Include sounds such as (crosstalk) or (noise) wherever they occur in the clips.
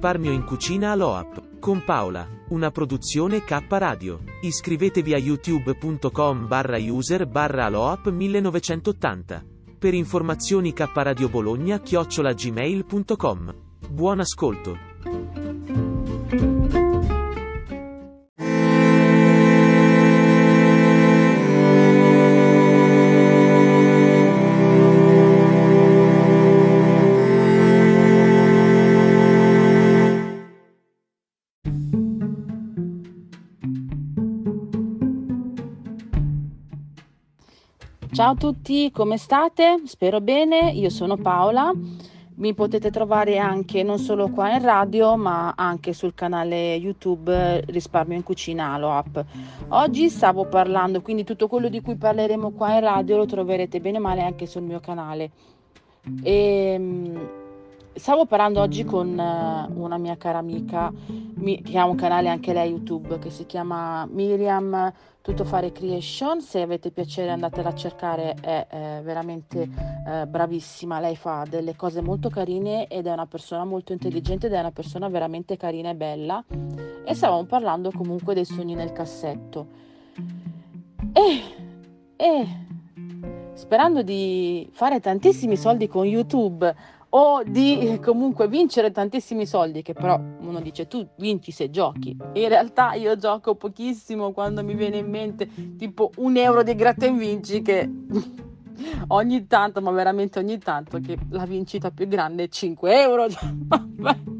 Risparmio in cucina Aloap. Con Paola. Una produzione K Radio. Iscrivetevi a youtube.com barra user barra Aloap 1980. Per informazioni K Radio Bologna chiocciola gmail.com. Buon ascolto. Ciao a tutti, come state? Spero bene, io sono Paola. Mi potete trovare anche non solo qua in radio, ma anche sul canale YouTube Risparmio in Cucina Alo App. Oggi stavo parlando, quindi tutto quello di cui parleremo qua in radio lo troverete bene o male anche sul mio canale. E, ehm, stavo parlando oggi con eh, una mia cara amica. Che ha un canale anche lei YouTube che si chiama Miriam tutto fare creation. Se avete piacere andatela a cercare. È eh, veramente eh, bravissima. Lei fa delle cose molto carine ed è una persona molto intelligente ed è una persona veramente carina e bella. E stavamo parlando comunque dei sogni nel cassetto. E, e sperando di fare tantissimi soldi con youtube o di comunque vincere tantissimi soldi, che però uno dice tu vinci se giochi. In realtà io gioco pochissimo quando mi viene in mente tipo un euro di gratta e vinci che (laughs) ogni tanto, ma veramente ogni tanto, che la vincita più grande è 5 euro. (laughs)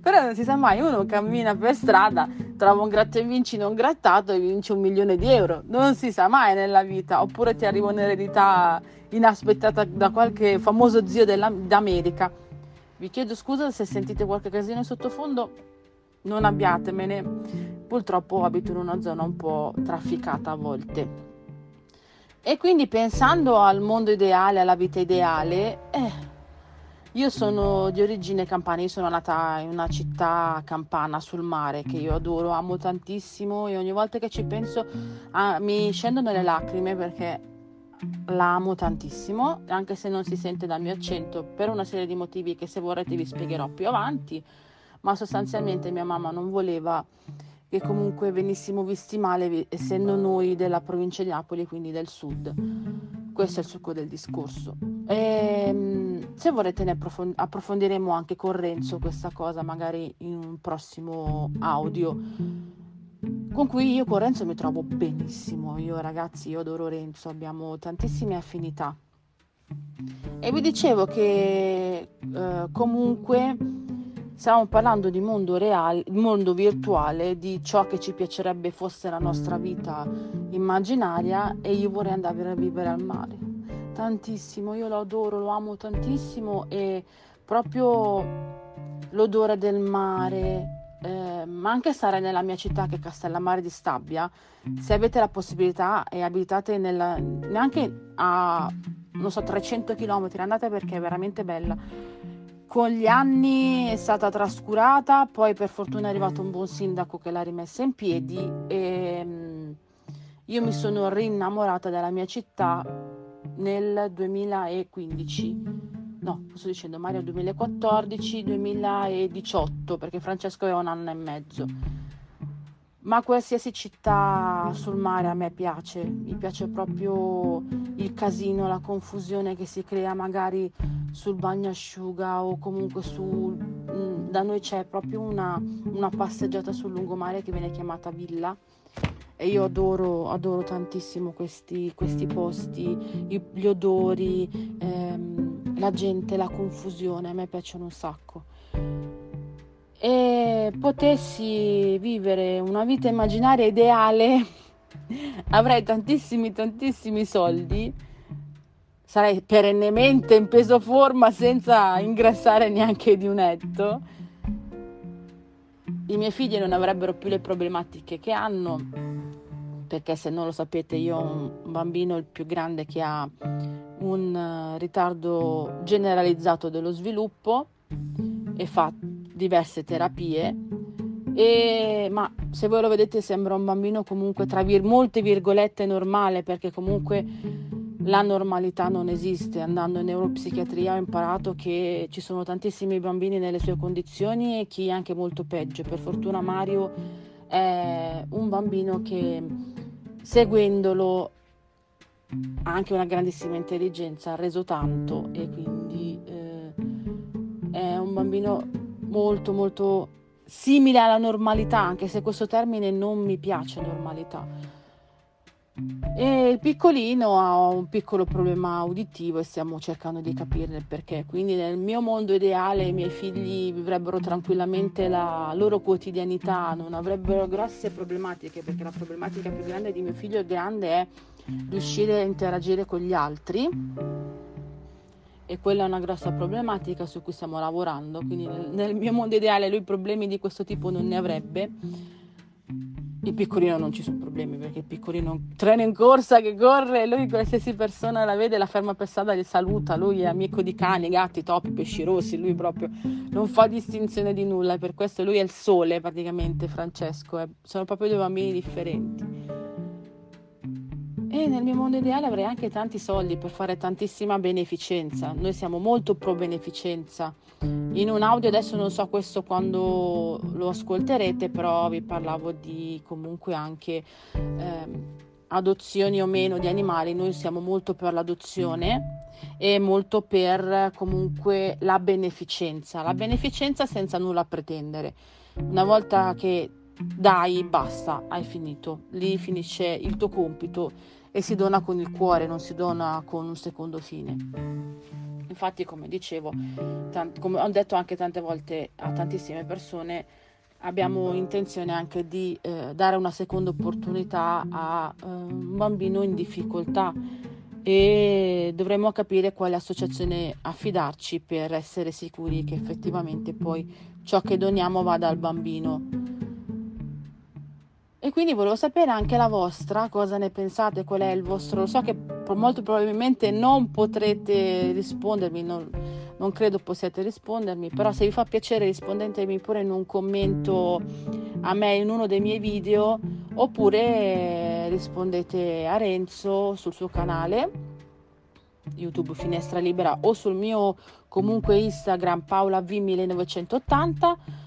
però non si sa mai, uno cammina per strada, trova un gratta e vinci non grattato e vince un milione di euro. Non si sa mai nella vita, oppure ti arriva un'eredità inaspettata da qualche famoso zio d'America. Vi chiedo scusa se sentite qualche casino in sottofondo, non abbiatemene, purtroppo abito in una zona un po' trafficata a volte. E quindi pensando al mondo ideale, alla vita ideale, eh, io sono di origine campana, io sono nata in una città campana sul mare che io adoro, amo tantissimo e ogni volta che ci penso ah, mi scendono le lacrime perché la amo tantissimo, anche se non si sente dal mio accento, per una serie di motivi che se vorrete vi spiegherò più avanti, ma sostanzialmente mia mamma non voleva che comunque venissimo visti male essendo noi della provincia di Napoli, quindi del sud. Questo è il succo del discorso. E, ehm, se vorrete ne approfond- approfondiremo anche con Renzo questa cosa, magari in un prossimo audio con cui io con Renzo mi trovo benissimo. Io ragazzi, io adoro Renzo, abbiamo tantissime affinità. E vi dicevo che eh, comunque stiamo parlando di mondo reale, mondo virtuale, di ciò che ci piacerebbe fosse la nostra vita immaginaria e io vorrei andare a vivere al mare. Tantissimo, io lo adoro, lo amo tantissimo e proprio l'odore del mare, eh, ma anche stare nella mia città che è Castellammare di Stabia, se avete la possibilità e abitate nella, neanche a non so 300 km, andate perché è veramente bella. Con gli anni è stata trascurata, poi per fortuna è arrivato un buon sindaco che l'ha rimessa in piedi e mm, io mi sono rinnamorata della mia città nel 2015 no, sto dicendo Mario 2014-2018, perché Francesco aveva un anno e mezzo. Ma qualsiasi città sul mare a me piace, mi piace proprio il casino, la confusione che si crea magari sul bagnasciuga o comunque su... Mm, da noi c'è proprio una, una passeggiata sul lungomare che viene chiamata villa e io adoro, adoro tantissimo questi, questi posti, gli odori. Ehm, la gente, la confusione, a me piacciono un sacco. E potessi vivere una vita immaginaria ideale, (laughs) avrei tantissimi, tantissimi soldi, sarei perennemente in peso forma senza ingrassare neanche di un etto, i miei figli non avrebbero più le problematiche che hanno, perché se non lo sapete io ho un bambino il più grande che ha un eh, ritardo generalizzato dello sviluppo e fa diverse terapie e, ma se voi lo vedete sembra un bambino comunque tra vir- molte virgolette normale perché comunque la normalità non esiste. Andando in neuropsichiatria ho imparato che ci sono tantissimi bambini nelle sue condizioni e chi anche molto peggio. Per fortuna Mario è un bambino che seguendolo ha anche una grandissima intelligenza, ha reso tanto e quindi eh, è un bambino molto molto simile alla normalità, anche se questo termine non mi piace normalità e il piccolino ha un piccolo problema uditivo e stiamo cercando di capire il perché. Quindi nel mio mondo ideale i miei figli vivrebbero tranquillamente la loro quotidianità, non avrebbero grosse problematiche, perché la problematica più grande di mio figlio grande è riuscire a interagire con gli altri e quella è una grossa problematica su cui stiamo lavorando. Quindi nel, mio mondo ideale lui problemi di questo tipo non ne avrebbe il piccolino non ci sono problemi perché il piccolino treno in corsa che corre, lui qualsiasi persona la vede, la ferma per strada, gli saluta, lui è amico di cani, gatti, topi, pesci rossi, lui proprio non fa distinzione di nulla, per questo lui è il sole praticamente Francesco, eh. sono proprio due bambini differenti. E nel mio mondo ideale avrei anche tanti soldi per fare tantissima beneficenza. Noi siamo molto pro beneficenza. In un audio adesso non so questo quando lo ascolterete, però vi parlavo di comunque anche ehm, adozioni o meno di animali. Noi siamo molto per l'adozione e molto per comunque la beneficenza. La beneficenza senza nulla pretendere. Una volta che dai, basta, hai finito. Lì finisce il tuo compito e si dona con il cuore, non si dona con un secondo fine. Infatti, come dicevo, tant- come ho detto anche tante volte a tantissime persone, abbiamo intenzione anche di eh, dare una seconda opportunità a eh, un bambino in difficoltà e dovremmo capire quale associazione affidarci per essere sicuri che effettivamente poi ciò che doniamo vada al bambino e quindi volevo sapere anche la vostra, cosa ne pensate, qual è il vostro... Lo so che molto probabilmente non potrete rispondermi, non, non credo possiate rispondermi, però se vi fa piacere rispondetemi pure in un commento a me in uno dei miei video oppure rispondete a Renzo sul suo canale YouTube Finestra Libera o sul mio comunque Instagram Paola V1980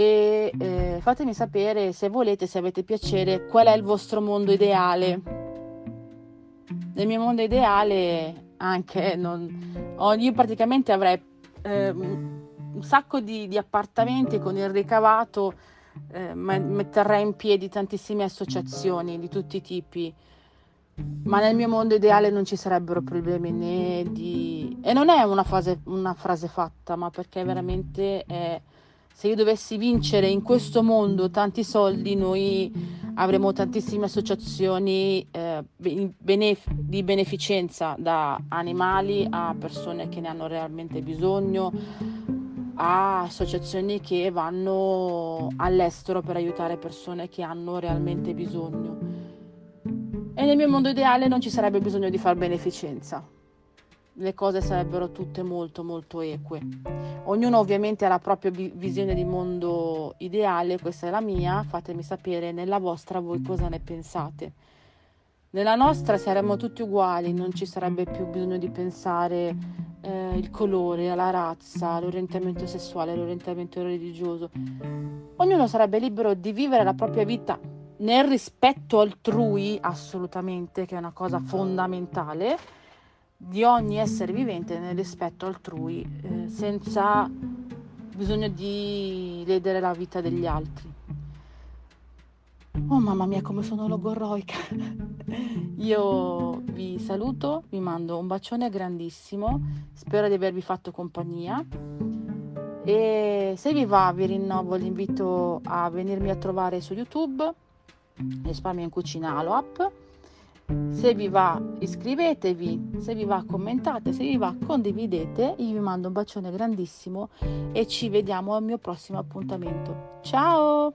e eh, fatemi sapere se volete, se avete piacere, qual è il vostro mondo ideale. Nel mio mondo ideale anche non, io praticamente avrei eh, un sacco di, di, appartamenti con il ricavato, eh, metterei in piedi tantissime associazioni di tutti i tipi ma nel mio mondo ideale non ci sarebbero problemi né di... E non è una, fase, una frase fatta, ma perché veramente è se io dovessi vincere in questo mondo tanti soldi, noi avremo tantissime associazioni eh, benef- di beneficenza, da animali a persone che ne hanno realmente bisogno, a associazioni che vanno all'estero per aiutare persone che hanno realmente bisogno. E nel mio mondo ideale non ci sarebbe bisogno di far beneficenza le cose sarebbero tutte molto molto eque. Ognuno ovviamente ha la propria visione di mondo ideale, questa è la mia, fatemi sapere nella vostra voi cosa ne pensate. Nella nostra saremmo tutti uguali, non ci sarebbe più bisogno di pensare eh, il colore, la razza, l'orientamento sessuale, l'orientamento religioso. Ognuno sarebbe libero di vivere la propria vita nel rispetto altrui, assolutamente, che è una cosa fondamentale di ogni essere vivente nel rispetto altrui, eh, senza bisogno di ledere la vita degli altri. Oh mamma mia come sono logorroica! (laughs) Io vi saluto, vi mando un bacione grandissimo, spero di avervi fatto compagnia e se vi va vi rinnovo l'invito a venirmi a trovare su YouTube, Risparmio in Cucina Alo App Se vi va iscrivetevi, se vi va commentate, se vi va condividete. Io vi mando un bacione grandissimo e ci vediamo al mio prossimo appuntamento. Ciao!